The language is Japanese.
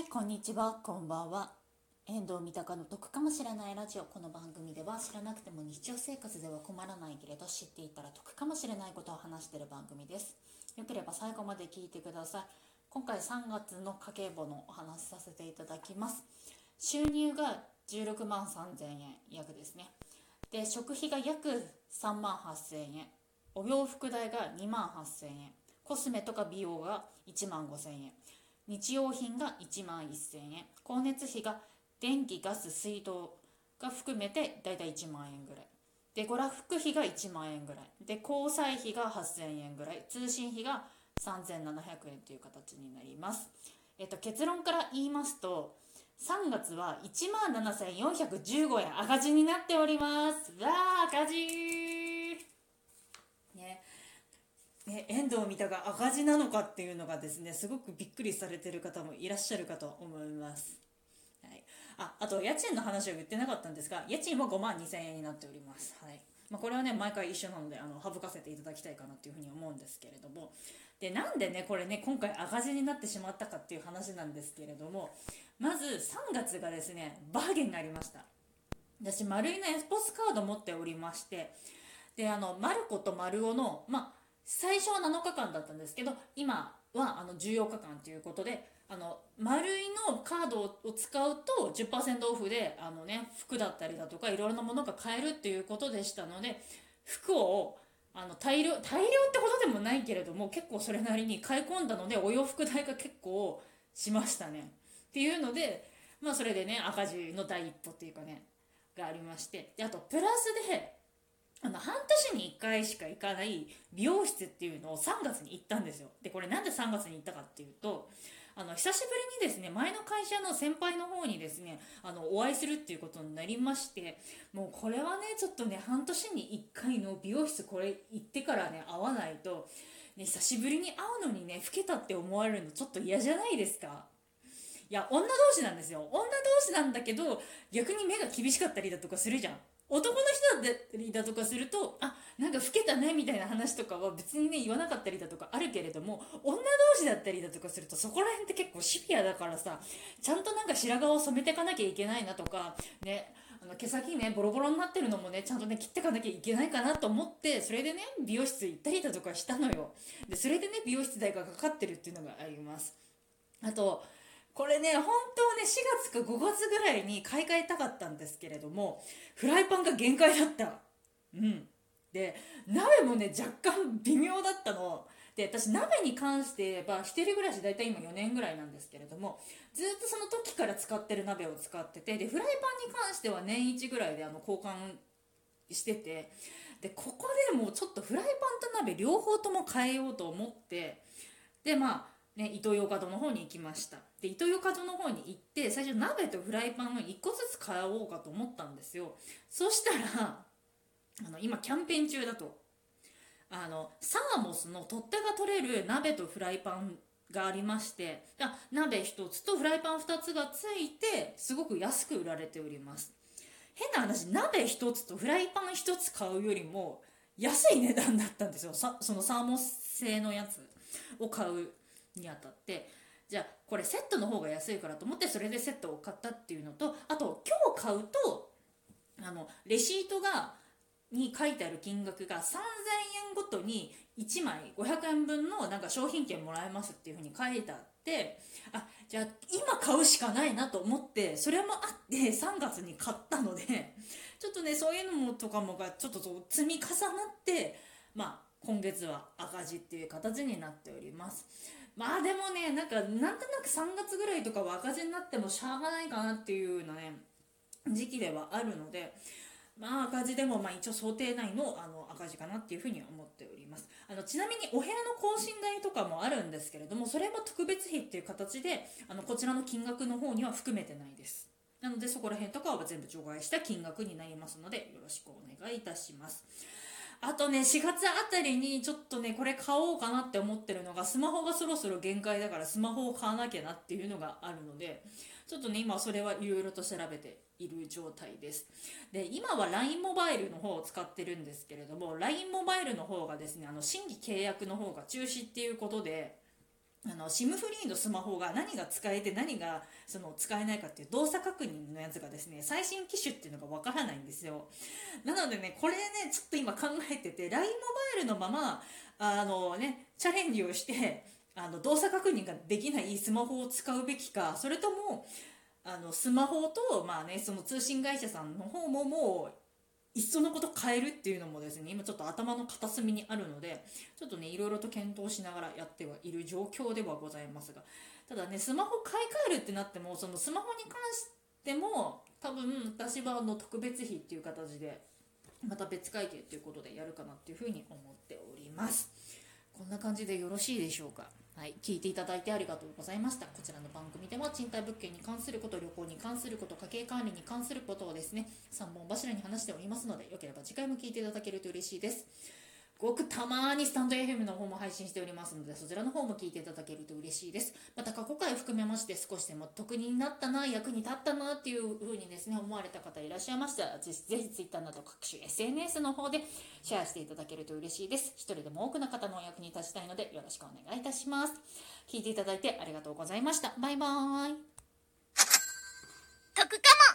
はいこんにちはこんばんは。遠藤三鷹の得かもしれないラジオ。この番組では知らなくても日常生活では困らないけれど知っていたら得かもしれないことを話している番組です。よければ最後まで聞いてください。今回3月の家計簿のお話しさせていただきます。収入が16万3000円約ですね。で食費が約3万8000円。お洋服代が2万8000円。コスメとか美容が1万5000円。日用品が1万1000円。光熱費が電気ガス水道が含めてだいたい1万円ぐらい。で娯楽費が1万円ぐらい。で交際費が8000円ぐらい。通信費が3700円という形になります。えっと結論から言いますと3月は1万7415円赤字になっております。わー赤字ね、遠藤三田が赤字なのかっていうのがですねすごくびっくりされてる方もいらっしゃるかと思います、はい、ああと家賃の話は言ってなかったんですが家賃も5万2000円になっております、はい。まあ、これはね毎回一緒なのであの省かせていただきたいかなっていうふうに思うんですけれども。でなんでねこれね今回赤字になってしまったかっていう話なんですけれどもまず3月がですねバーゲンがありました。私丸いのエスポスカード持っておりましてであのマルコとマルオのまあ最初は7日間だったんですけど今はあの14日間ということであの丸いのカードを使うと10%オフであの、ね、服だったりだとかいろいろなものが買えるっていうことでしたので服をあの大量大量ってことでもないけれども結構それなりに買い込んだのでお洋服代が結構しましたね。っていうのでまあそれでね赤字の第一歩っていうかねがありまして。であとプラスであの半年に1回しか行かない美容室っていうのを3月に行ったんですよ。でこれなんで3月に行ったかっていうとあの久しぶりにですね前の会社の先輩の方にですねあのお会いするっていうことになりましてもうこれはねちょっとね半年に1回の美容室これ行ってからね会わないと、ね、久しぶりに会うのにね老けたって思われるのちょっと嫌じゃないですか。いや女同士なんですよ。女同士なんだけど逆に目が厳しかったりだとかするじゃん。男の人だったりだとかするとあなんか老けたねみたいな話とかは別にね言わなかったりだとかあるけれども女同士だったりだとかするとそこら辺って結構シビアだからさちゃんとなんか白髪を染めていかなきゃいけないなとかねあの毛先ねボロボロになってるのもねちゃんとね切ってかなきゃいけないかなと思ってそれでね美容室行ったりだとかしたのよ。でそれでね美容室代がかかってるっていうのがあります。あとこれね、本当ね、4月か5月ぐらいに買い替えたかったんですけれども、フライパンが限界だった。うん。で、鍋もね、若干微妙だったの。で、私、鍋に関して言えば、一人暮らし大体今4年ぐらいなんですけれども、ずっとその時から使ってる鍋を使ってて、で、フライパンに関しては年一ぐらいであの交換してて、で、ここでもうちょっとフライパンと鍋両方とも変えようと思って、で、まあ、ね、イトーヨーカドーの方に行きましたでイトーヨーカドーの方に行って最初鍋とフライパンを1個ずつ買おうかと思ったんですよ。そしたらあの今キャンペーン中だと。あのサーモスの取っ手が取れる鍋とフライパンがありまして鍋1つとフライパン2つがついてすごく安く売られております。変な話鍋1つとフライパン1つ買うよりも安い値段だったんですよ。そのサーモス製のやつを買うにあたって。じゃあこれセットの方が安いからと思ってそれでセットを買ったっていうのとあと今日買うとあのレシートがに書いてある金額が3000円ごとに1枚500円分のなんか商品券もらえますっていう風に書いてあってあじゃあ今買うしかないなと思ってそれもあって3月に買ったのでちょっとねそういうのもとかもがちょっと積み重なってまあ今月は赤字っていう形になっております。まあでもねなんかなんとなく3月ぐらいとかは赤字になってもしゃあがないかなっていうようなね時期ではあるのでまあ赤字でもまあ一応想定内のあの赤字かなっていうふうに思っております。あのちなみにお部屋の更新代とかもあるんですけれどもそれも特別費っていう形であのこちらの金額の方には含めてないです。なのでそこら辺とかは全部除外した金額になりますのでよろしくお願いいたします。あとね、4月あたりにちょっとね、これ買おうかなって思ってるのが、スマホがそろそろ限界だからスマホを買わなきゃなっていうのがあるので、ちょっとね、今それはいろいろと調べている状態です。で、今は LINE モバイルの方を使ってるんですけれども、LINE モバイルの方がですね、あの、新規契約の方が中止っていうことで、あの SIM フリーのスマホが何が使えて何がその使えないかっていう動作確認のやつがですね最新機種っていうのがわからないんですよなのでねこれねちょっと今考えてて LINE モバイルのままあのねチャレンジをしてあの動作確認ができないスマホを使うべきかそれともあのスマホと、まあね、その通信会社さんの方ももういっそのこと変えるっていうのもですね今ちょっと頭の片隅にあるのでちょっとねいろいろと検討しながらやってはいる状況ではございますがただねスマホ買い替えるってなってもそのスマホに関しても多分私はあの特別費っていう形でまた別会計ということでやるかなっていうふうに思っておりますこんな感じでよろしいでしょうか？はい、聞いていただいてありがとうございました。こちらの番組では賃貸物件に関すること、旅行に関すること、家計管理に関することをですね、3本柱に話しておりますので、よければ次回も聞いていただけると嬉しいです。ごくたまにスタンド FM の方も配信しておりますので、そちらの方も聞いていただけると嬉しいです。また過去回含めまして少しでも得になったな、役に立ったなっていう風にですね、思われた方いらっしゃいましたら、ぜひぜひ Twitter など各種 SNS の方でシェアしていただけると嬉しいです。一人でも多くの方のお役に立ちたいので、よろしくお願いいたします。聞いていただいてありがとうございました。バイバーイ。得かも